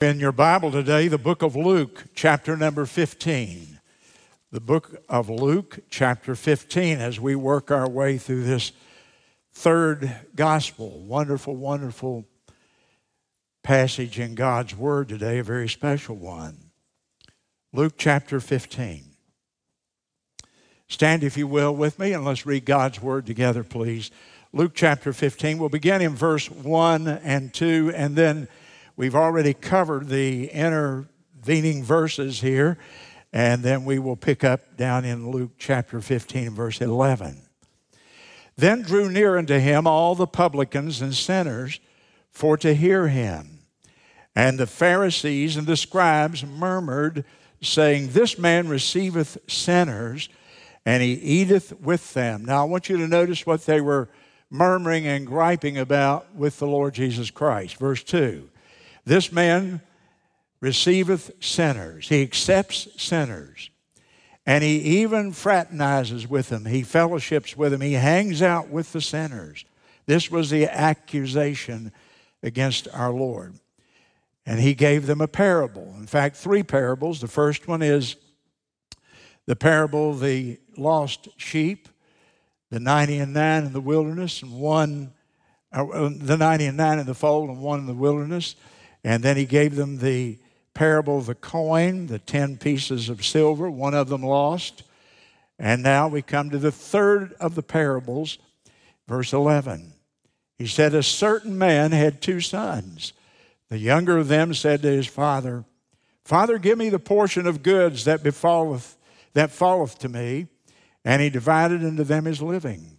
In your Bible today, the book of Luke, chapter number 15. The book of Luke, chapter 15, as we work our way through this third gospel. Wonderful, wonderful passage in God's Word today, a very special one. Luke chapter 15. Stand, if you will, with me, and let's read God's Word together, please. Luke chapter 15. We'll begin in verse 1 and 2, and then We've already covered the intervening verses here, and then we will pick up down in Luke chapter 15, verse 11. Then drew near unto him all the publicans and sinners for to hear him. And the Pharisees and the scribes murmured, saying, This man receiveth sinners, and he eateth with them. Now I want you to notice what they were murmuring and griping about with the Lord Jesus Christ. Verse 2 this man receiveth sinners, he accepts sinners, and he even fraternizes with them, he fellowships with them, he hangs out with the sinners. This was the accusation against our Lord. And he gave them a parable. In fact, three parables. The first one is the parable of the lost sheep, the 90 and 9 in the wilderness, and one, uh, the 90 and 9 in the fold, and one in the wilderness. And then he gave them the parable of the coin, the 10 pieces of silver, one of them lost. And now we come to the third of the parables, verse 11. He said, A certain man had two sons. The younger of them said to his father, Father, give me the portion of goods that befalleth, that falleth to me. And he divided unto them his living.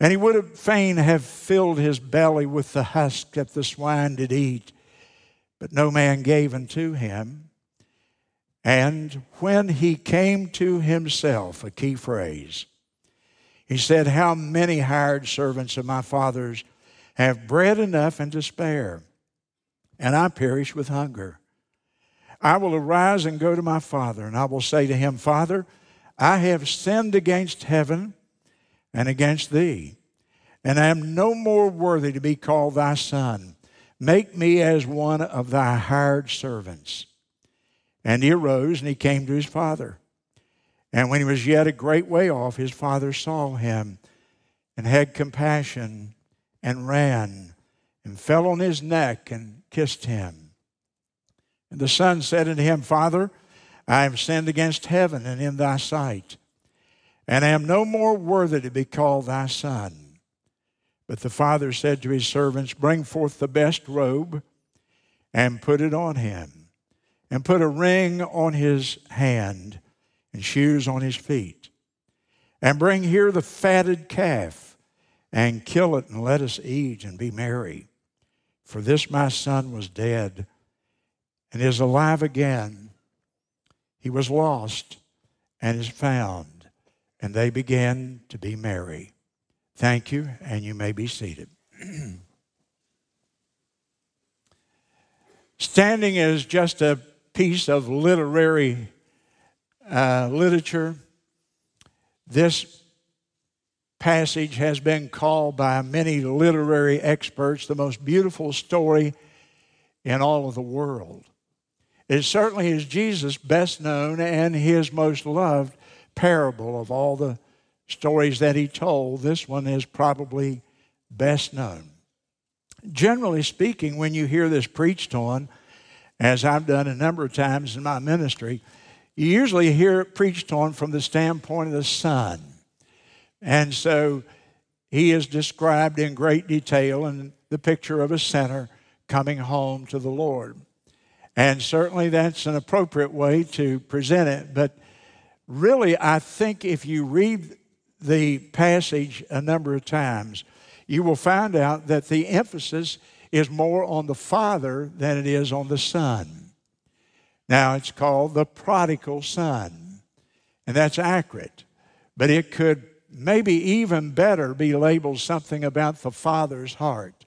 And he would have fain have filled his belly with the husk that the swine did eat, but no man gave unto him. And when he came to himself, a key phrase, he said, How many hired servants of my father's have bread enough and to spare, and I perish with hunger. I will arise and go to my father, and I will say to him, Father, I have sinned against heaven and against thee, and I am no more worthy to be called thy son. Make me as one of thy hired servants. And he arose and he came to his father. And when he was yet a great way off, his father saw him and had compassion and ran and fell on his neck and kissed him. And the son said unto him, Father, I have sinned against heaven and in thy sight and am no more worthy to be called thy son. But the father said to his servants, Bring forth the best robe and put it on him, and put a ring on his hand and shoes on his feet. And bring here the fatted calf and kill it and let us eat and be merry. For this my son was dead and is alive again. He was lost and is found and they began to be merry. Thank you, and you may be seated. Standing is just a piece of literary uh, literature. This passage has been called by many literary experts the most beautiful story in all of the world. It certainly is Jesus' best known and his most loved parable of all the stories that he told, this one is probably best known. Generally speaking, when you hear this preached on, as I've done a number of times in my ministry, you usually hear it preached on from the standpoint of the son. And so he is described in great detail in the picture of a sinner coming home to the Lord. And certainly that's an appropriate way to present it, but really, I think if you read the passage a number of times, you will find out that the emphasis is more on the Father than it is on the Son. Now, it's called the prodigal son, and that's accurate, but it could maybe even better be labeled something about the father's heart.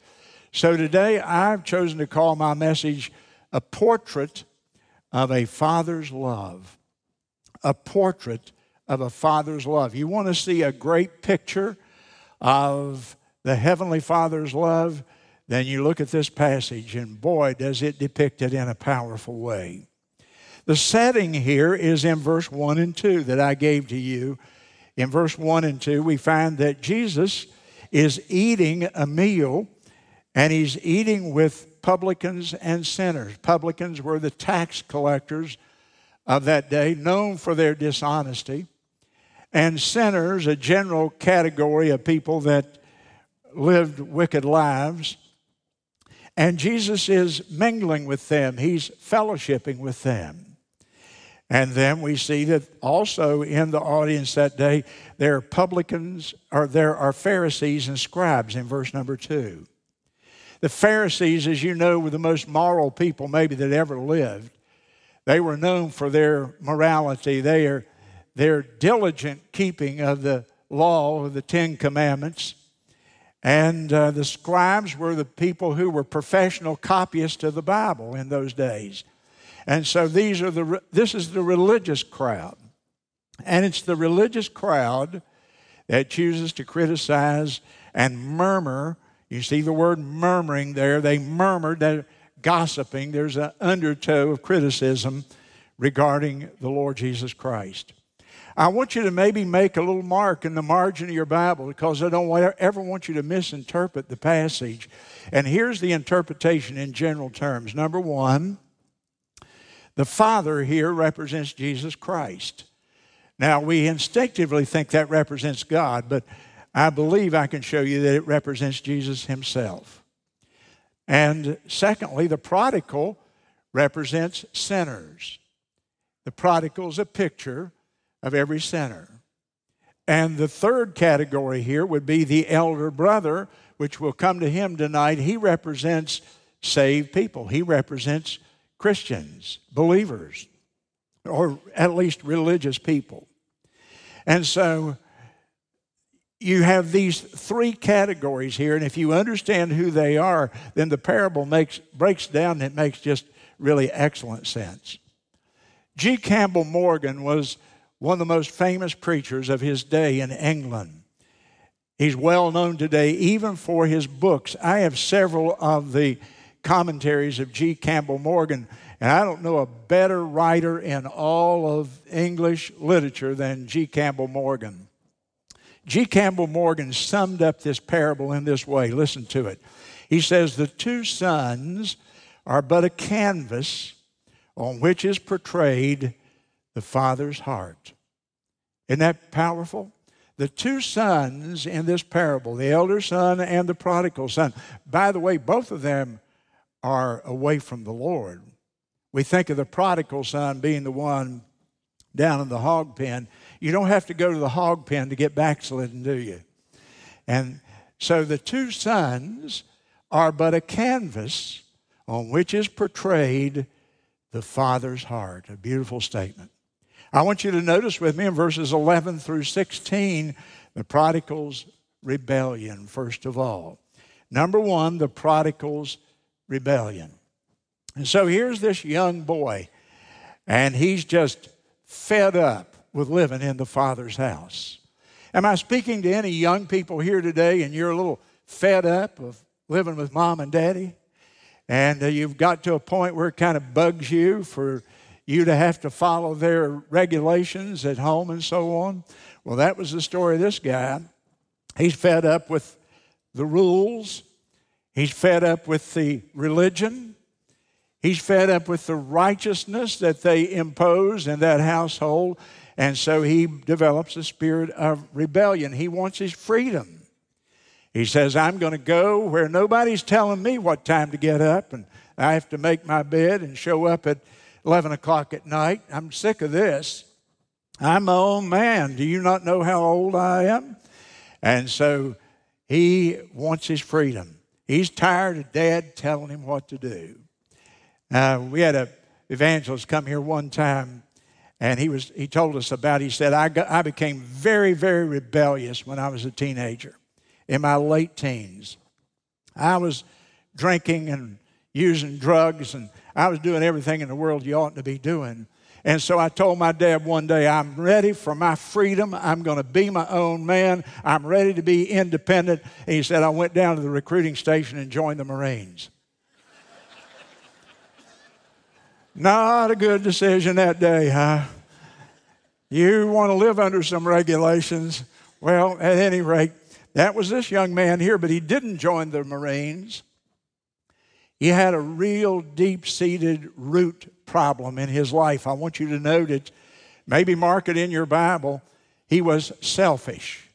So today I've chosen to call my message a portrait of a father's love. A portrait of a father's love. You want to see a great picture of the Heavenly Father's love? Then you look at this passage, and boy, does it depict it in a powerful way. The setting here is in verse 1 and 2 that I gave to you. In verse 1 and 2, we find that Jesus is eating a meal, and he's eating with publicans and sinners. Publicans were the tax collectors of that day, known for their dishonesty, and sinners, a general category of people that lived wicked lives. And Jesus is mingling with them, he's fellowshipping with them. And then we see that also in the audience that day, there are publicans, or there are Pharisees and scribes in verse number two. The Pharisees, as you know, were the most moral people maybe that ever lived. They were known for their morality, their, their diligent keeping of the law of the Ten Commandments. And uh, the scribes were the people who were professional copyists of the Bible in those days. And so these are the, this is the religious crowd. And it's the religious crowd that chooses to criticize and murmur. You see the word murmuring there. They murmured, they're gossiping. There's an undertow of criticism regarding the Lord Jesus Christ. I want you to maybe make a little mark in the margin of your Bible because I don't ever want you to misinterpret the passage. And here's the interpretation in general terms. Number one, the Father here represents Jesus Christ. Now, we instinctively think that represents God, but I believe I can show you that it represents Jesus himself. And secondly, the prodigal represents sinners. The prodigal is a picture of every sinner. And the third category here would be the elder brother, which will come to him tonight. He represents saved people, he represents Christians, believers, or at least religious people. And so you have these three categories here, and if you understand who they are, then the parable makes, breaks down and it makes just really excellent sense. G. Campbell Morgan was one of the most famous preachers of his day in England. He's well known today even for his books. I have several of the commentaries of G. Campbell Morgan. And I don't know a better writer in all of English literature than G. Campbell Morgan. G. Campbell Morgan summed up this parable in this way. Listen to it. He says, The two sons are but a canvas on which is portrayed the Father's heart. Isn't that powerful? The two sons in this parable, the elder son and the prodigal son, by the way, both of them are away from the Lord. We think of the prodigal son being the one down in the hog pen. You don't have to go to the hog pen to get backslidden, do you? And so the two sons are but a canvas on which is portrayed the Father's heart. A beautiful statement. I want you to notice with me in verses 11 through 16 the prodigal's rebellion, first of all. Number one, the prodigal's rebellion. And so here's this young boy, and he's just fed up with living in the Father's house. Am I speaking to any young people here today and you're a little fed up of living with mom and daddy? And uh, you've got to a point where it kind of bugs you for you to have to follow their regulations at home and so on? Well, that was the story of this guy. He's fed up with the rules He's fed up with the religion. He's fed up with the righteousness that they impose in that household. And so he develops a spirit of rebellion. He wants his freedom. He says, I'm going to go where nobody's telling me what time to get up, and I have to make my bed and show up at 11 o'clock at night. I'm sick of this. I'm my own man. Do you not know how old I am? And so he wants his freedom. He's tired of dad telling him what to do. Uh, we had a evangelist come here one time, and he, was, he told us about, he said, I, got, I became very, very rebellious when I was a teenager, in my late teens. I was drinking and using drugs, and I was doing everything in the world you oughtn't to be doing. And so I told my dad one day, I'm ready for my freedom. I'm going to be my own man. I'm ready to be independent. And he said, I went down to the recruiting station and joined the Marines. Not a good decision that day, huh? You want to live under some regulations. Well, at any rate, that was this young man here, but he didn't join the Marines. He had a real deep seated root problem in his life. I want you to note it. Maybe mark it in your Bible. He was selfish.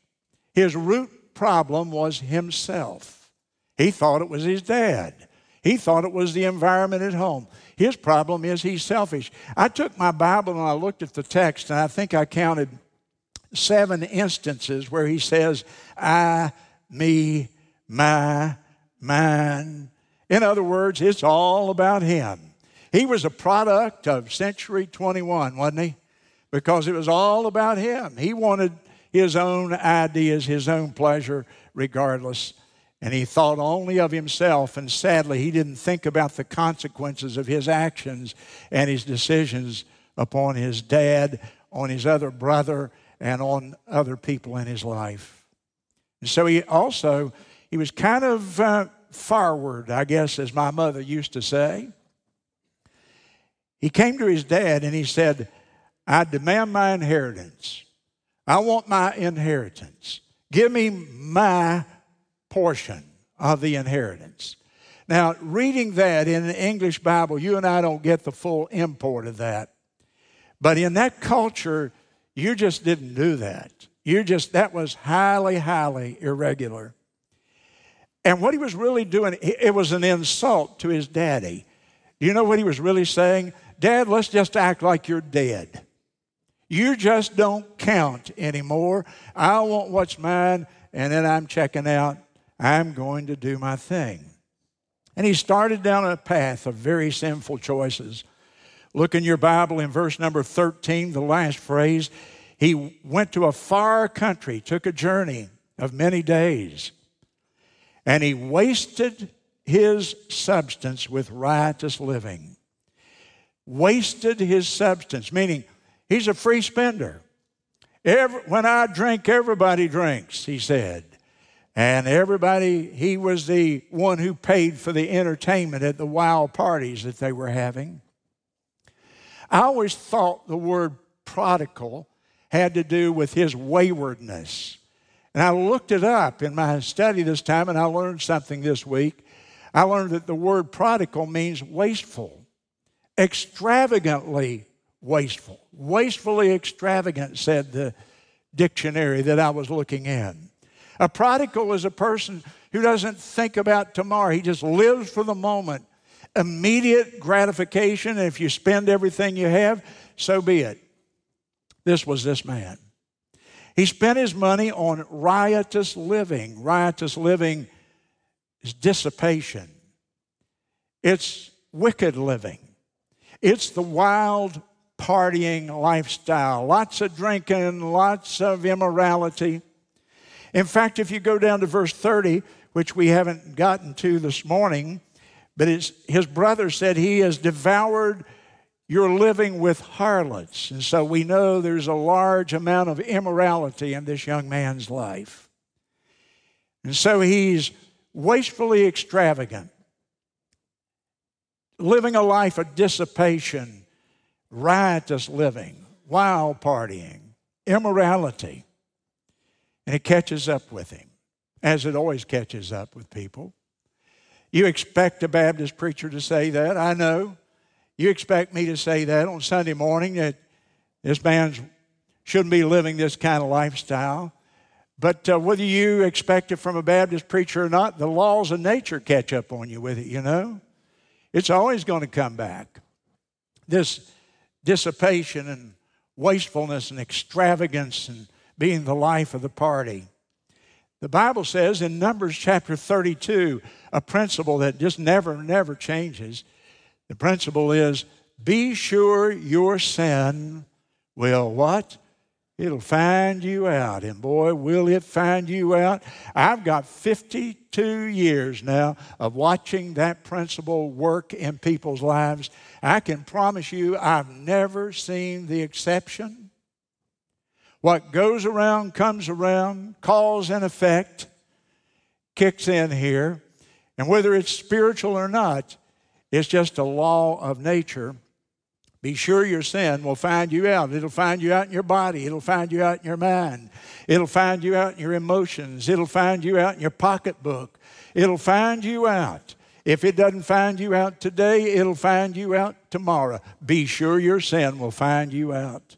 His root problem was himself. He thought it was his dad. He thought it was the environment at home. His problem is he's selfish. I took my Bible and I looked at the text, and I think I counted seven instances where he says, I, me, my, mine. In other words, it's all about him. He was a product of century 21, wasn't he? Because it was all about him. He wanted his own ideas, his own pleasure, regardless and he thought only of himself, and sadly, he didn't think about the consequences of his actions and his decisions upon his dad, on his other brother, and on other people in his life. And so he also, he was kind of uh, forward, I guess, as my mother used to say. He came to his dad and he said, I demand my inheritance. I want my inheritance. Give me my portion of the inheritance. Now, reading that in the English Bible, you and I don't get the full import of that. But in that culture, you just didn't do that. You just, that was highly, highly irregular. And what he was really doing, it was an insult to his daddy. You know what he was really saying? Dad, let's just act like you're dead. You just don't count anymore. I want what's mine, and then I'm checking out I'm going to do my thing. And he started down a path of very sinful choices. Look in your Bible in verse number 13, the last phrase. He went to a far country, took a journey of many days, and he wasted his substance with riotous living. Wasted his substance, meaning he's a free spender. Every, when I drink, everybody drinks, he said. And everybody, he was the one who paid for the entertainment at the wild parties that they were having. I always thought the word prodigal had to do with his waywardness. And I looked it up in my study this time and I learned something this week. I learned that the word prodigal means wasteful, extravagantly wasteful. Wastefully extravagant, said the dictionary that I was looking in. A prodigal is a person who doesn't think about tomorrow, he just lives for the moment. Immediate gratification, and if you spend everything you have, so be it. This was this man. He spent his money on riotous living. Riotous living is dissipation, it's wicked living, it's the wild partying lifestyle. Lots of drinking, lots of immorality. In fact, if you go down to verse 30, which we haven't gotten to this morning, but his brother said, He has devoured your living with harlots. And so we know there's a large amount of immorality in this young man's life. And so he's wastefully extravagant, living a life of dissipation, riotous living, wild partying, immorality. And it catches up with him, as it always catches up with people. You expect a Baptist preacher to say that, I know. You expect me to say that on Sunday morning that this man shouldn't be living this kind of lifestyle. But uh, whether you expect it from a Baptist preacher or not, the laws of nature catch up on you with it, you know? It's always going to come back. This dissipation and wastefulness and extravagance and being the life of the party. The Bible says in Numbers chapter 32 a principle that just never, never changes. The principle is be sure your sin will what? It'll find you out. And boy, will it find you out. I've got 52 years now of watching that principle work in people's lives. I can promise you, I've never seen the exception. What goes around comes around, cause and effect kicks in here. And whether it's spiritual or not, it's just a law of nature. Be sure your sin will find you out. It'll find you out in your body. It'll find you out in your mind. It'll find you out in your emotions. It'll find you out in your pocketbook. It'll find you out. If it doesn't find you out today, it'll find you out tomorrow. Be sure your sin will find you out.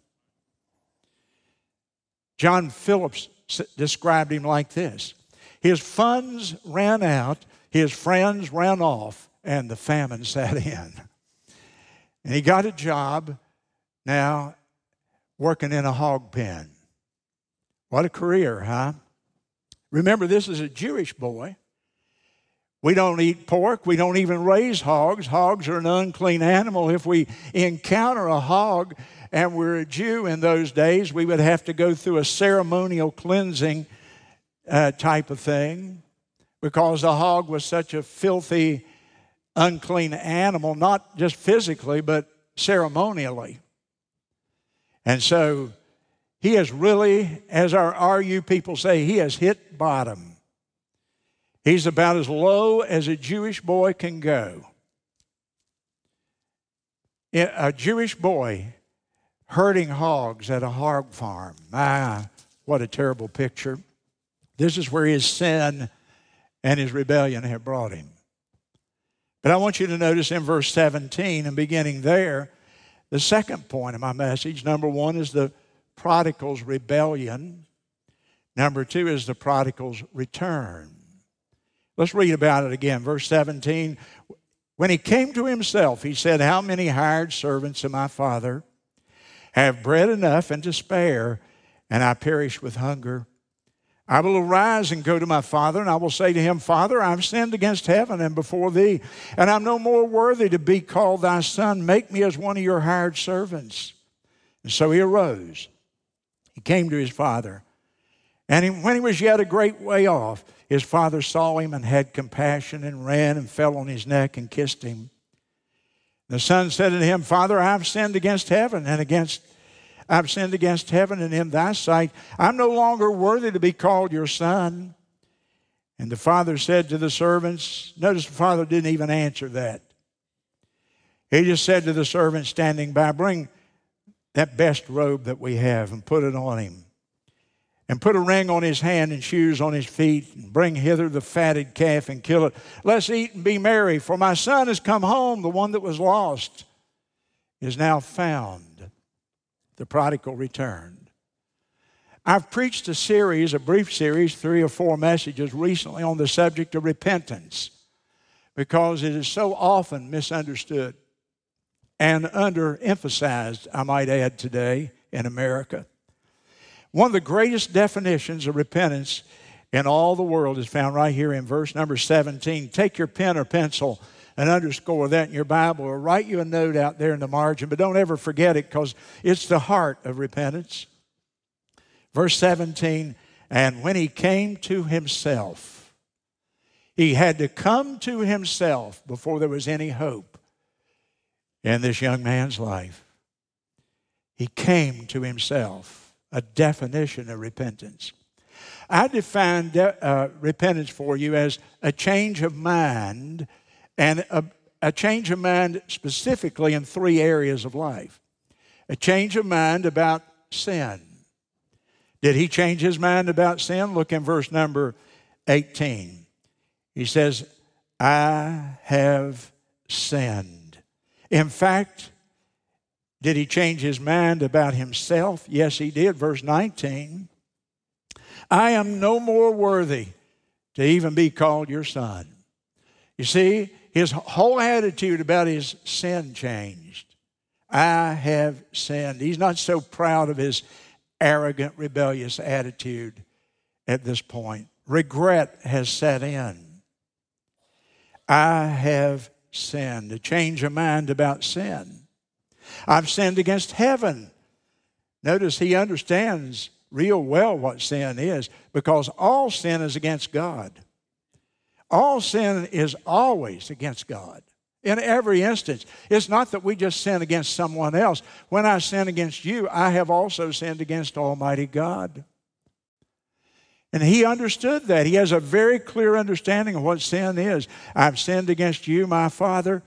John Phillips described him like this His funds ran out, his friends ran off, and the famine set in. And he got a job now working in a hog pen. What a career, huh? Remember, this is a Jewish boy. We don't eat pork. We don't even raise hogs. Hogs are an unclean animal. If we encounter a hog and we're a Jew in those days, we would have to go through a ceremonial cleansing uh, type of thing because the hog was such a filthy unclean animal, not just physically, but ceremonially. And so he has really, as our RU people say, he has hit bottom. He's about as low as a Jewish boy can go. A Jewish boy herding hogs at a hog farm. Ah, what a terrible picture. This is where his sin and his rebellion have brought him. But I want you to notice in verse 17 and beginning there, the second point of my message. Number one is the prodigal's rebellion, number two is the prodigal's return. Let's read about it again. Verse 17 When he came to himself, he said, How many hired servants of my father have bread enough and to spare, and I perish with hunger? I will arise and go to my father, and I will say to him, Father, I've sinned against heaven and before thee, and I'm no more worthy to be called thy son. Make me as one of your hired servants. And so he arose. He came to his father. And when he was yet a great way off, his father saw him and had compassion and ran and fell on his neck and kissed him. The son said to him, Father, I've sinned against heaven and against I've sinned against heaven and in thy sight. I'm no longer worthy to be called your son. And the father said to the servants, notice the father didn't even answer that. He just said to the servant standing by, Bring that best robe that we have and put it on him. And put a ring on his hand and shoes on his feet, and bring hither the fatted calf and kill it. Let's eat and be merry, for my son has come home, the one that was lost is now found the prodigal returned. I've preached a series, a brief series, three or four messages recently on the subject of repentance because it is so often misunderstood and underemphasized, I might add, today in America. One of the greatest definitions of repentance in all the world is found right here in verse number 17. Take your pen or pencil and underscore that in your Bible or write you a note out there in the margin, but don't ever forget it because it's the heart of repentance. Verse 17, and when he came to himself, he had to come to himself before there was any hope in this young man's life. He came to himself, a definition of repentance. I define de- uh, repentance for you as a change of mind and a, a change of mind specifically in three areas of life a change of mind about sin. Did he change his mind about sin? Look in verse number 18. He says, I have sinned. In fact, did he change his mind about himself? Yes, he did. Verse 19 I am no more worthy to even be called your son. You see, his whole attitude about his sin changed. I have sinned. He's not so proud of his arrogant, rebellious attitude at this point. Regret has set in. I have sinned. A change of mind about sin. I've sinned against heaven. Notice he understands real well what sin is because all sin is against God. All sin is always against God in every instance. It's not that we just sin against someone else. When I sin against you, I have also sinned against Almighty God. And he understood that. He has a very clear understanding of what sin is. I've sinned against you, my Father.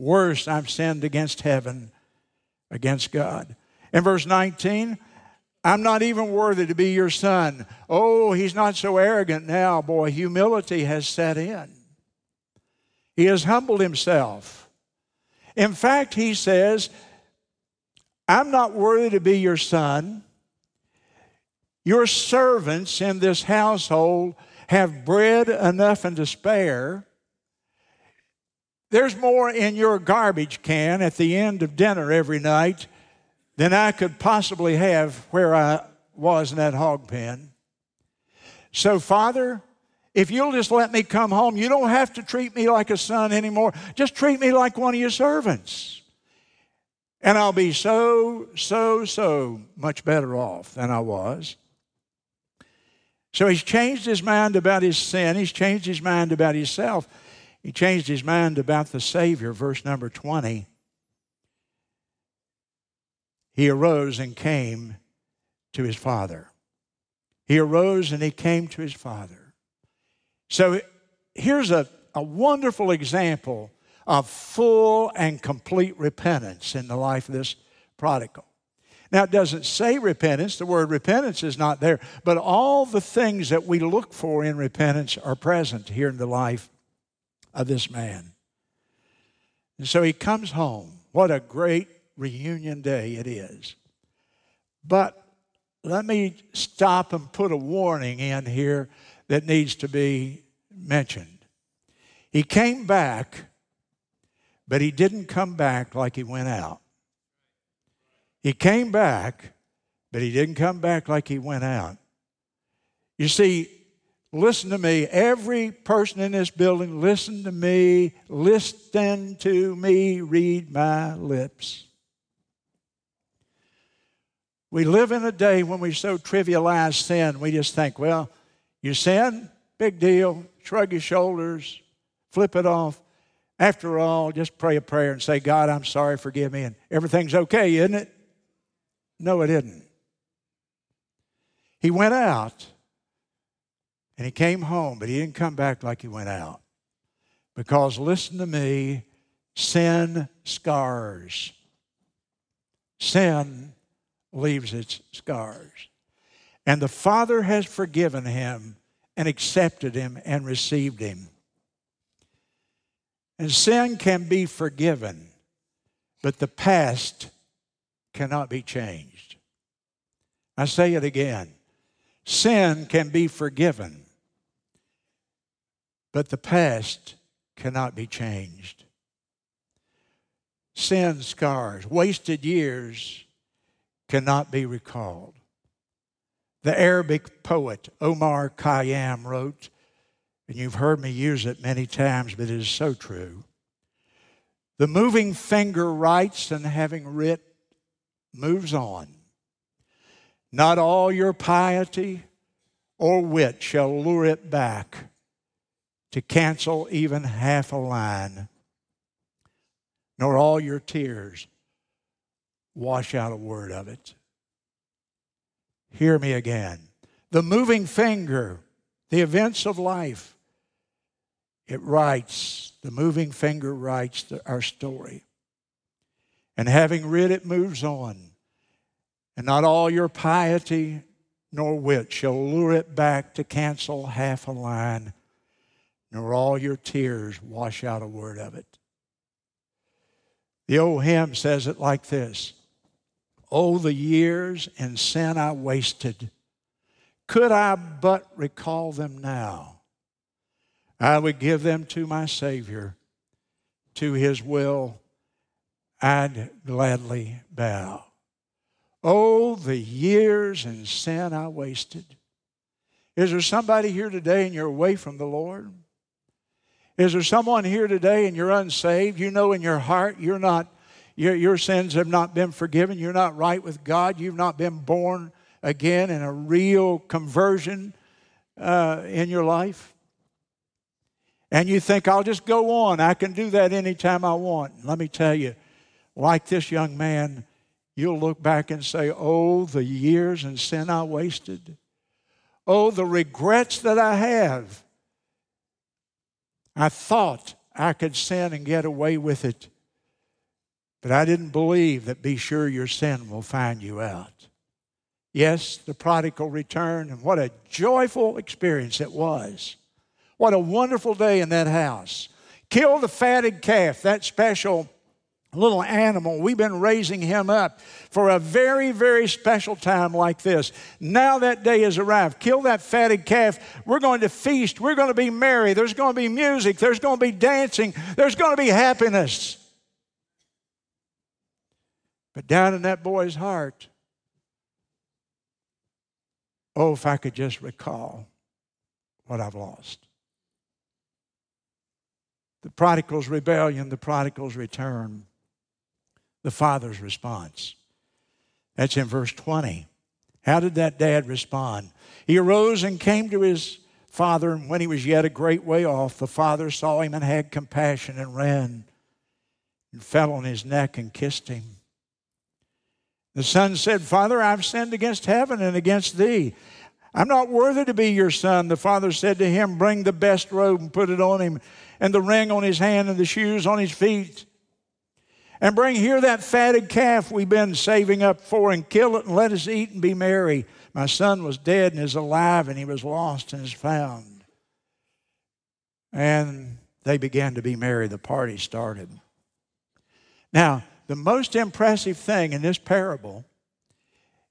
Worse, I've sinned against heaven, against God. In verse 19, I'm not even worthy to be your son. Oh, he's not so arrogant now, boy. Humility has set in. He has humbled himself. In fact, he says, I'm not worthy to be your son. Your servants in this household have bread enough and to spare. There's more in your garbage can at the end of dinner every night than I could possibly have where I was in that hog pen. So, Father, if you'll just let me come home, you don't have to treat me like a son anymore. Just treat me like one of your servants. And I'll be so, so, so much better off than I was. So he's changed his mind about his sin. He's changed his mind about himself. He changed his mind about the Savior, verse number 20. He arose and came to his father. He arose and he came to his father. So here's a, a wonderful example of full and complete repentance in the life of this prodigal. Now, it doesn't say repentance, the word repentance is not there, but all the things that we look for in repentance are present here in the life of this man. And so he comes home. What a great reunion day it is. But let me stop and put a warning in here that needs to be mentioned. He came back, but he didn't come back like he went out. He came back, but he didn't come back like he went out. You see, listen to me. Every person in this building, listen to me. Listen to me. Read my lips. We live in a day when we so trivialize sin, we just think, well, you sin, big deal, shrug your shoulders, flip it off. After all, just pray a prayer and say, God, I'm sorry, forgive me, and everything's okay, isn't it? No, it isn't. He went out and he came home, but he didn't come back like he went out. Because listen to me, sin scars. Sin leaves its scars. And the Father has forgiven him and accepted him and received him. And sin can be forgiven, but the past cannot be changed. I say it again sin can be forgiven, but the past cannot be changed. Sin scars, wasted years cannot be recalled. The Arabic poet Omar Khayyam wrote, and you've heard me use it many times, but it is so true. The moving finger writes, and having writ, moves on. Not all your piety or wit shall lure it back to cancel even half a line, nor all your tears wash out a word of it. Hear me again. The moving finger, the events of life, it writes, the moving finger writes the, our story. And having writ, it moves on. And not all your piety nor wit shall lure it back to cancel half a line, nor all your tears wash out a word of it. The old hymn says it like this Oh, the years in sin I wasted. Could I but recall them now, I would give them to my Savior. To his will, I'd gladly bow. Oh, the years in sin I wasted. Is there somebody here today and you're away from the Lord? Is there someone here today and you're unsaved? You know in your heart you're not Your, your sins have not been forgiven. You're not right with God. You've not been born again in a real conversion uh, in your life. And you think, I'll just go on. I can do that anytime I want. Let me tell you, like this young man, you'll look back and say, Oh, the years and sin I wasted. Oh, the regrets that I have. I thought I could sin and get away with it, but I didn't believe that be sure your sin will find you out. Yes, the prodigal returned, and what a joyful experience it was. What a wonderful day in that house. Kill the fatted calf, that special little animal. We've been raising him up for a very, very special time like this. Now that day has arrived. Kill that fatted calf. We're going to feast. We're going to be merry. There's going to be music. There's going to be dancing. There's going to be happiness. But down in that boy's heart, oh, if I could just recall what I've lost. The prodigal's rebellion, the prodigal's return the father's response. That's in verse 20. How did that dad respond? He arose and came to his father, and when he was yet a great way off, the father saw him and had compassion and ran and fell on his neck and kissed him. The son said, Father, I've sinned against heaven and against thee. I'm not worthy to be your son. The father said to him, Bring the best robe and put it on him, and the ring on his hand and the shoes on his feet and bring here that fatted calf we've been saving up for and kill it and let us eat and be merry. My son was dead and is alive, and he was lost and is found. And they began to be merry. The party started. Now, the most impressive thing in this parable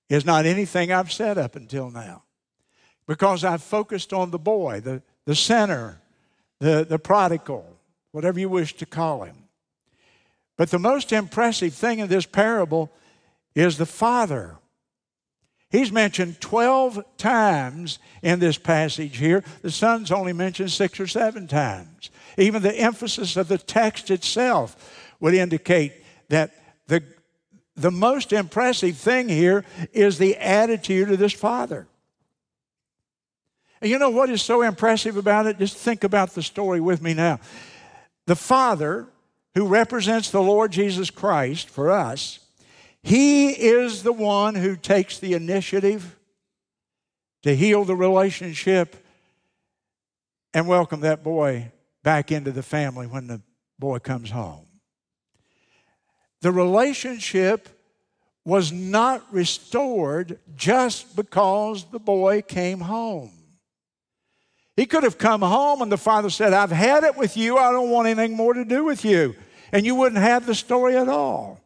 is not anything I've said up until now, because I've focused on the boy, the, the sinner, the, the prodigal, whatever you wish to call him. But the most impressive thing in this parable is the Father. He's mentioned 12 times in this passage here. The Son's only mentioned six or seven times. Even the emphasis of the text itself would indicate that the, the most impressive thing here is the attitude of this Father. And you know what is so impressive about it? Just think about the story with me now. The Father who represents the Lord Jesus Christ for us, he is the one who takes the initiative to heal the relationship and welcome that boy back into the family when the boy comes home. The relationship was not restored just because the boy came home. He could have come home and the father said, I've had it with you. I don't want anything more to do with you. And you wouldn't have the story at all.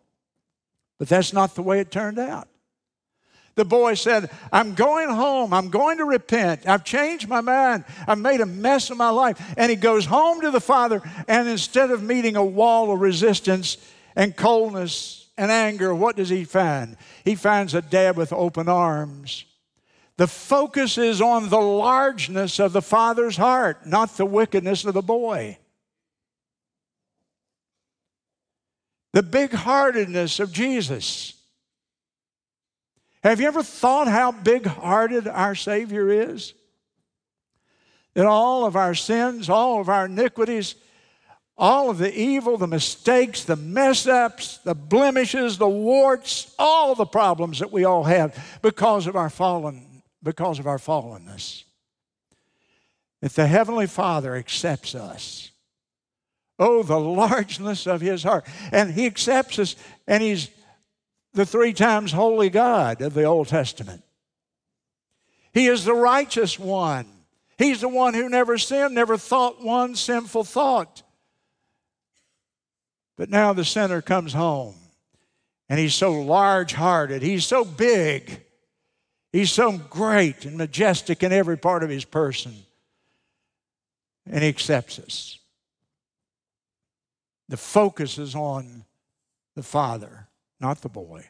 But that's not the way it turned out. The boy said, I'm going home. I'm going to repent. I've changed my mind. I've made a mess of my life. And he goes home to the father, and instead of meeting a wall of resistance and coldness and anger, what does he find? He finds a dad with open arms the focus is on the largeness of the father's heart, not the wickedness of the boy. The big heartedness of Jesus. Have you ever thought how big hearted our Savior is? That all of our sins, all of our iniquities, all of the evil, the mistakes, the mess ups, the blemishes, the warts, all the problems that we all have because of our fallen because of our fallenness. That the Heavenly Father accepts us. Oh, the largeness of His heart. And He accepts us, and He's the three times holy God of the Old Testament. He is the righteous one. He's the one who never sinned, never thought one sinful thought. But now the sinner comes home, and he's so large hearted, he's so big, He's so great and majestic in every part of his person. And he accepts us. The focus is on the Father, not the boy.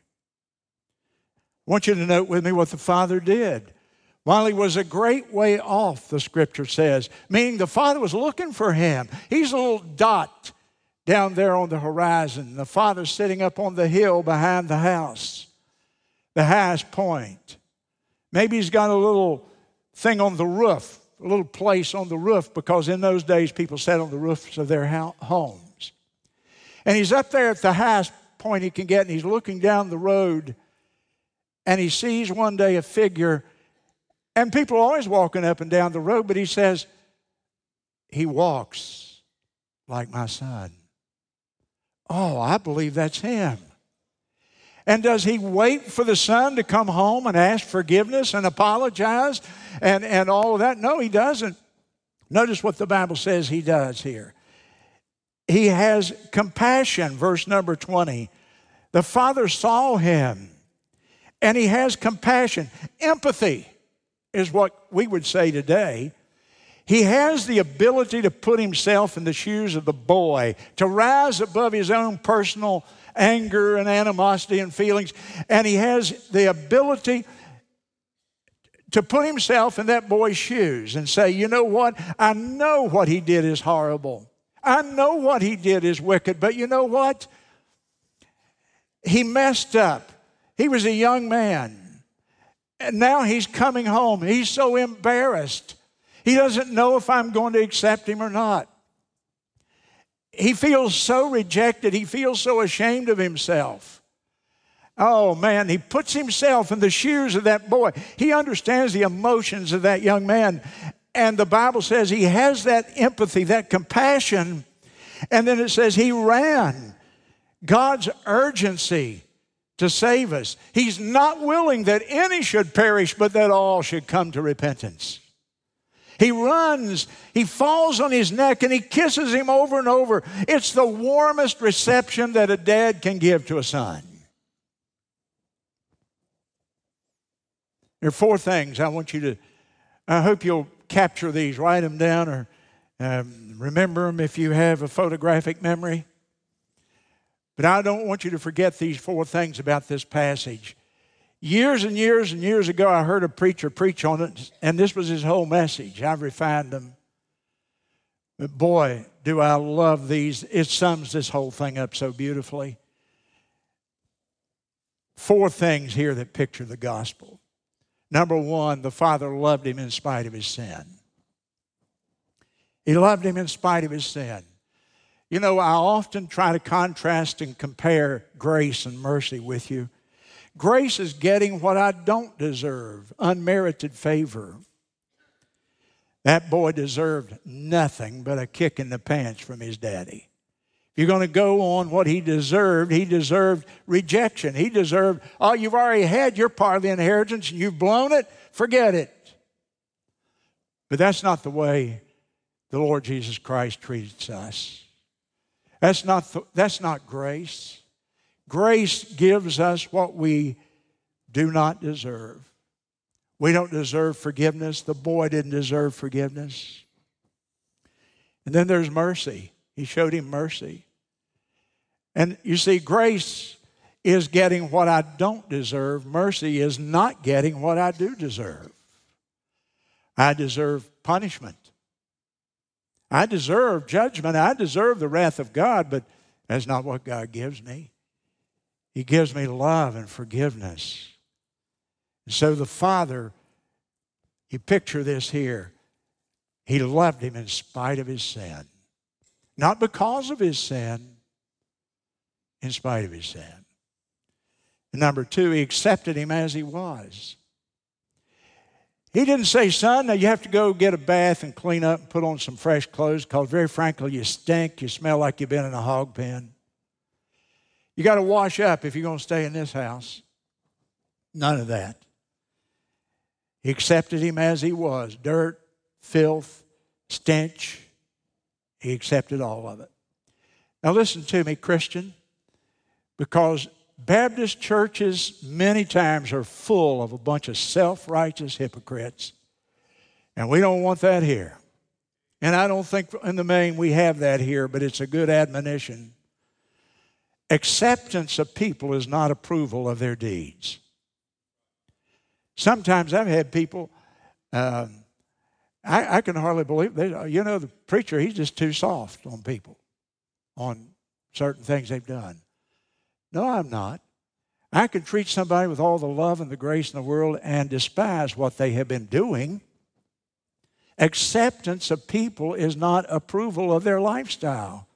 I want you to note with me what the Father did. While he was a great way off, the scripture says, meaning the Father was looking for him. He's a little dot down there on the horizon. The father's sitting up on the hill behind the house, the highest point. Maybe he's got a little thing on the roof, a little place on the roof, because in those days people sat on the roofs of their homes. And he's up there at the highest point he can get, and he's looking down the road, and he sees one day a figure, and people are always walking up and down the road, but he says, He walks like my son. Oh, I believe that's him. And does he wait for the son to come home and ask forgiveness and apologize and, and all of that? No, he doesn't. Notice what the Bible says he does here. He has compassion, verse number 20. The father saw him and he has compassion. Empathy is what we would say today. He has the ability to put himself in the shoes of the boy, to rise above his own personal anger and animosity and feelings. And he has the ability to put himself in that boy's shoes and say, you know what? I know what he did is horrible. I know what he did is wicked, but you know what? He messed up. He was a young man. And now he's coming home. He's so embarrassed. He doesn't know if I'm going to accept him or not. He feels so rejected. He feels so ashamed of himself. Oh man, he puts himself in the shoes of that boy. He understands the emotions of that young man. And the Bible says he has that empathy, that compassion. And then it says he ran. God's urgency to save us. He's not willing that any should perish, but that all should come to repentance. He runs, he falls on his neck, and he kisses him over and over. It's the warmest reception that a dad can give to a son. There are four things I want you to, I hope you'll capture these, write them down, or um, remember them if you have a photographic memory. But I don't want you to forget these four things about this passage. Years and years and years ago, I heard a preacher preach on it, and this was his whole message. I've refined them. But boy, do I love these. It sums this whole thing up so beautifully. Four things here that picture the gospel. Number one, the Father loved him in spite of his sin. He loved him in spite of his sin. You know, I often try to contrast and compare grace and mercy with you. Grace is getting what I don't deserve, unmerited favor. That boy deserved nothing but a kick in the pants from his daddy. If you're going to go on what he deserved, he deserved rejection. He deserved, oh, you've already had your part of the inheritance and you've blown it, forget it. But that's not the way the Lord Jesus Christ treats us. That's not, the, that's not grace. Grace gives us what we do not deserve. We don't deserve forgiveness. The boy didn't deserve forgiveness. And then there's mercy. He showed him mercy. And you see, grace is getting what I don't deserve, mercy is not getting what I do deserve. I deserve punishment. I deserve judgment. I deserve the wrath of God, but that's not what God gives me. He gives me love and forgiveness. And so the Father, you picture this here. He loved him in spite of his sin. Not because of his sin, in spite of his sin. And number two, he accepted him as he was. He didn't say, son, now you have to go get a bath and clean up and put on some fresh clothes because, very frankly, you stink. You smell like you've been in a hog pen. You got to wash up if you're going to stay in this house. None of that. He accepted him as he was dirt, filth, stench. He accepted all of it. Now, listen to me, Christian, because Baptist churches many times are full of a bunch of self righteous hypocrites. And we don't want that here. And I don't think in the main we have that here, but it's a good admonition Acceptance of people is not approval of their deeds. Sometimes I've had people, uh, I, I, can hardly believe, they, you know, the preacher, he's just too soft on people, on certain things they've done. No, I'm not. I can treat somebody with all the love and the grace in the world and despise what they have been doing. Acceptance of people is not approval of their lifestyle.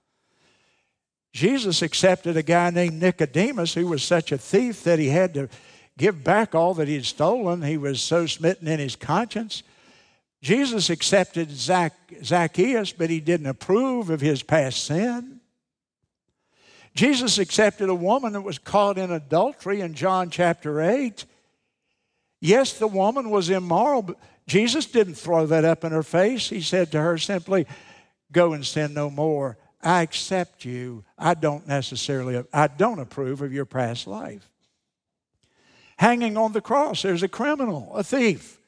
Jesus accepted a guy named Nicodemus who was such a thief that he had to give back all that he had stolen. He was so smitten in his conscience. Jesus accepted Zacchaeus, but he didn't approve of his past sin. Jesus accepted a woman that was caught in adultery in John chapter 8. Yes, the woman was immoral, but Jesus didn't throw that up in her face. He said to her simply, Go and sin no more. I accept you. I don't necessarily, I don't approve of your past life. Hanging on the cross, there's a criminal, a thief.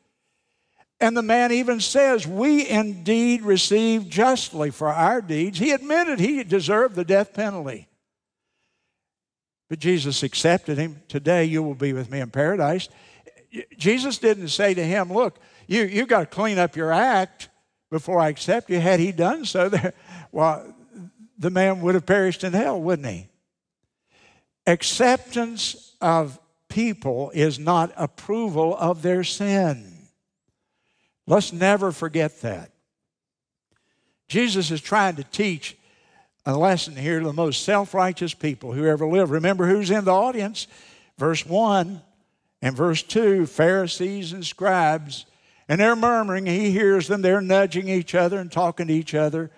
And the man even says, We indeed received justly for our deeds. He admitted he deserved the death penalty. But Jesus accepted him. Today you will be with me in paradise. Jesus didn't say to him, Look, you, you got to clean up your act before I accept you. Had he done so, there, well, the man would have perished in hell, wouldn't he? Acceptance of people is not approval of their sin. Let's never forget that. Jesus is trying to teach a lesson here to the most self righteous people who ever lived. Remember who's in the audience? Verse 1 and verse 2 Pharisees and scribes. And they're murmuring. He hears them. They're nudging each other and talking to each other.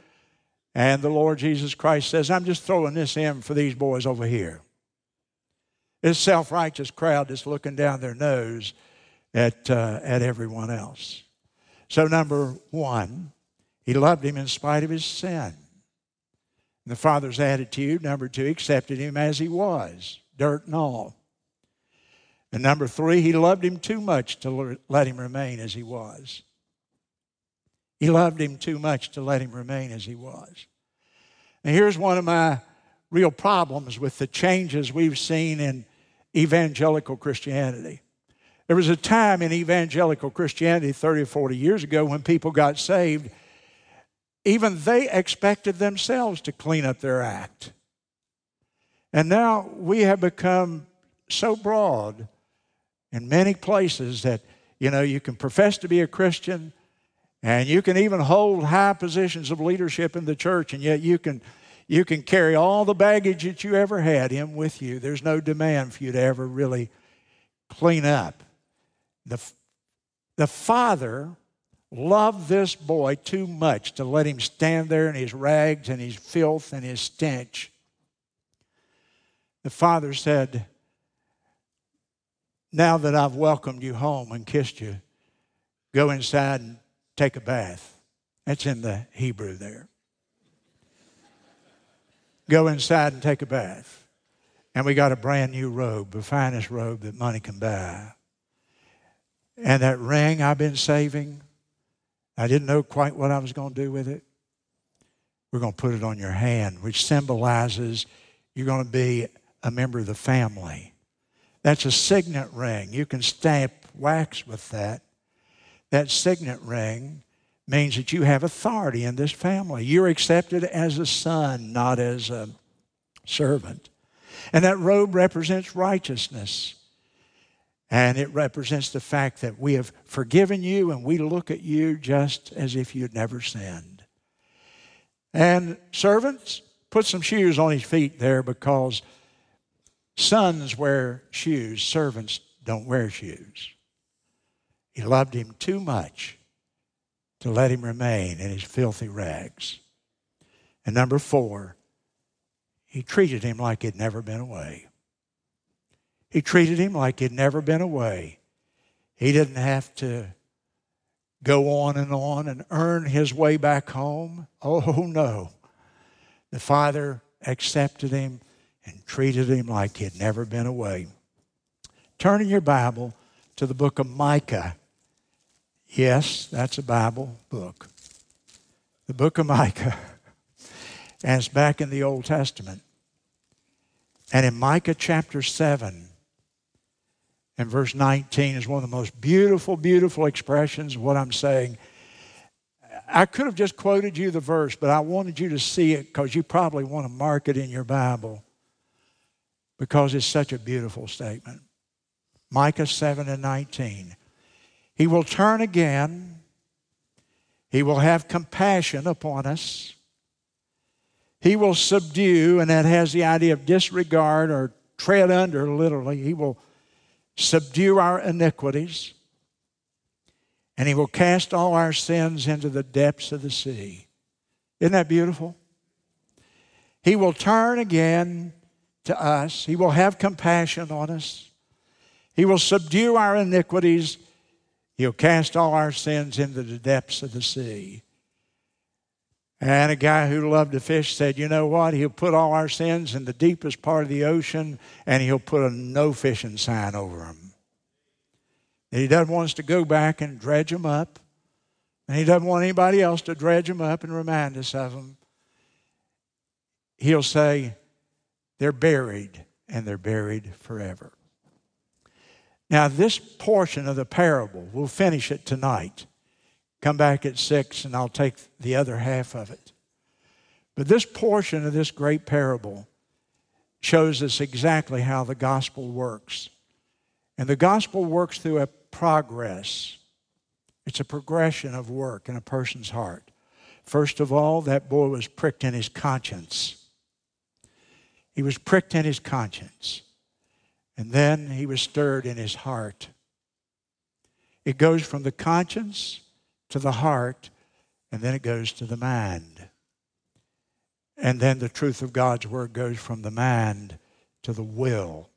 And the Lord Jesus Christ says, I'm just throwing this in for these boys over here. This self righteous crowd that's looking down their nose at, uh, at everyone else. So, number one, he loved him in spite of his sin. And the Father's attitude, number two, accepted him as he was, dirt and all. And number three, he loved him too much to let him remain as he was. He loved him too much to let him remain as he was. And here's one of my real problems with the changes we've seen in evangelical Christianity. There was a time in evangelical Christianity 30 or 40 years ago when people got saved even they expected themselves to clean up their act. And now we have become so broad in many places that, you know, you can profess to be a Christian and you can even hold high positions of leadership in the church, and yet you can, you can carry all the baggage that you ever had in with you. There's no demand for you to ever really clean up. The, the Father loved this boy too much to let him stand there in his rags and his filth and his stench. The father said, Now that I've welcomed you home and kissed you, go inside and take a bath. That's in the Hebrew there. go inside and take a bath. And we got a brand new robe, the finest robe that money can buy. And that ring I've been saving, I didn't know quite what I was going to do with it. We're going to put it on your hand, which symbolizes you're going to be a member of the family. That's a signet ring. You can stamp wax with that. That signet ring means that you have authority in this family. You're accepted as a son, not as a servant. And that robe represents righteousness. And it represents the fact that we have forgiven you and we look at you just as if you'd never sinned. And servants, put some shoes on his feet there because sons wear shoes, servants don't wear shoes. He loved him too much to let him remain in his filthy rags. And number four, he treated him like he'd never been away. He treated him like he'd never been away. He didn't have to go on and on and earn his way back home. Oh, no. The Father accepted him and treated him like he'd never been away. Turn in your Bible to the book of Micah. Yes, that's a Bible book. The book of Micah. And it's back in the Old Testament. And in Micah chapter 7, and verse 19 is one of the most beautiful, beautiful expressions of what I'm saying. I could have just quoted you the verse, but I wanted you to see it because you probably want to mark it in your Bible because it's such a beautiful statement. Micah 7 and 19. He will turn again, He will have compassion upon us. He will subdue, and that has the idea of disregard or tread under, literally. He will subdue our iniquities, and He will cast all our sins into the depths of the sea. Isn't that beautiful? He will turn again to us, He will have compassion on us, He will subdue our iniquities, He'll cast all our sins into the depths of the sea. And a guy who loved to fish said, You know what? He'll put all our sins in the deepest part of the ocean and he'll put a no fishing sign over them. And he doesn't want us to go back and dredge them up. And he doesn't want anybody else to dredge them up and remind us of them. He'll say, They're buried and they're buried forever. Now, this portion of the parable, we'll finish it tonight. Come back at six and I'll take the other half of it. But this portion of this great parable shows us exactly how the gospel works. And the gospel works through a progress, it's a progression of work in a person's heart. First of all, that boy was pricked in his conscience. He was pricked in his conscience. And then he was stirred in his heart. It goes from the conscience to the heart, and then it goes to the mind. And then the truth of God's word goes from the mind to the will.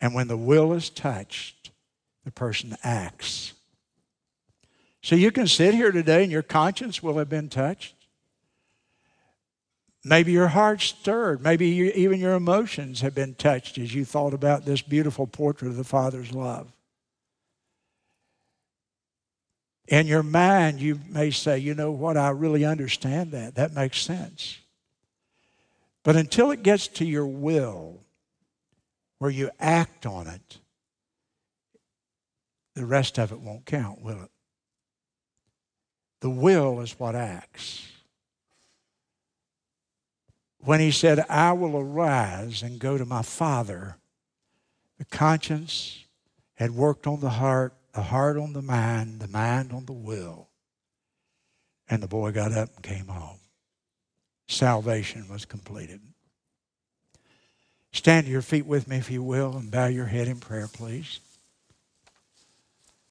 And when the will is touched, the person acts. So you can sit here today and your conscience will have been touched. Maybe your heart stirred. Maybe you, even your emotions have been touched as you thought about this beautiful portrait of the Father's love. In your mind, you may say, you know what, I really understand that. That makes sense. But until it gets to your will, where you act on it, the rest of it won't count, will it? The will is what acts. When he said, I will arise and go to my Father, the conscience had worked on the heart the heart on the mind, the mind on the will. And the boy got up and came home. Salvation was completed. Stand to your feet with me, if you will, and bow your head in prayer, please.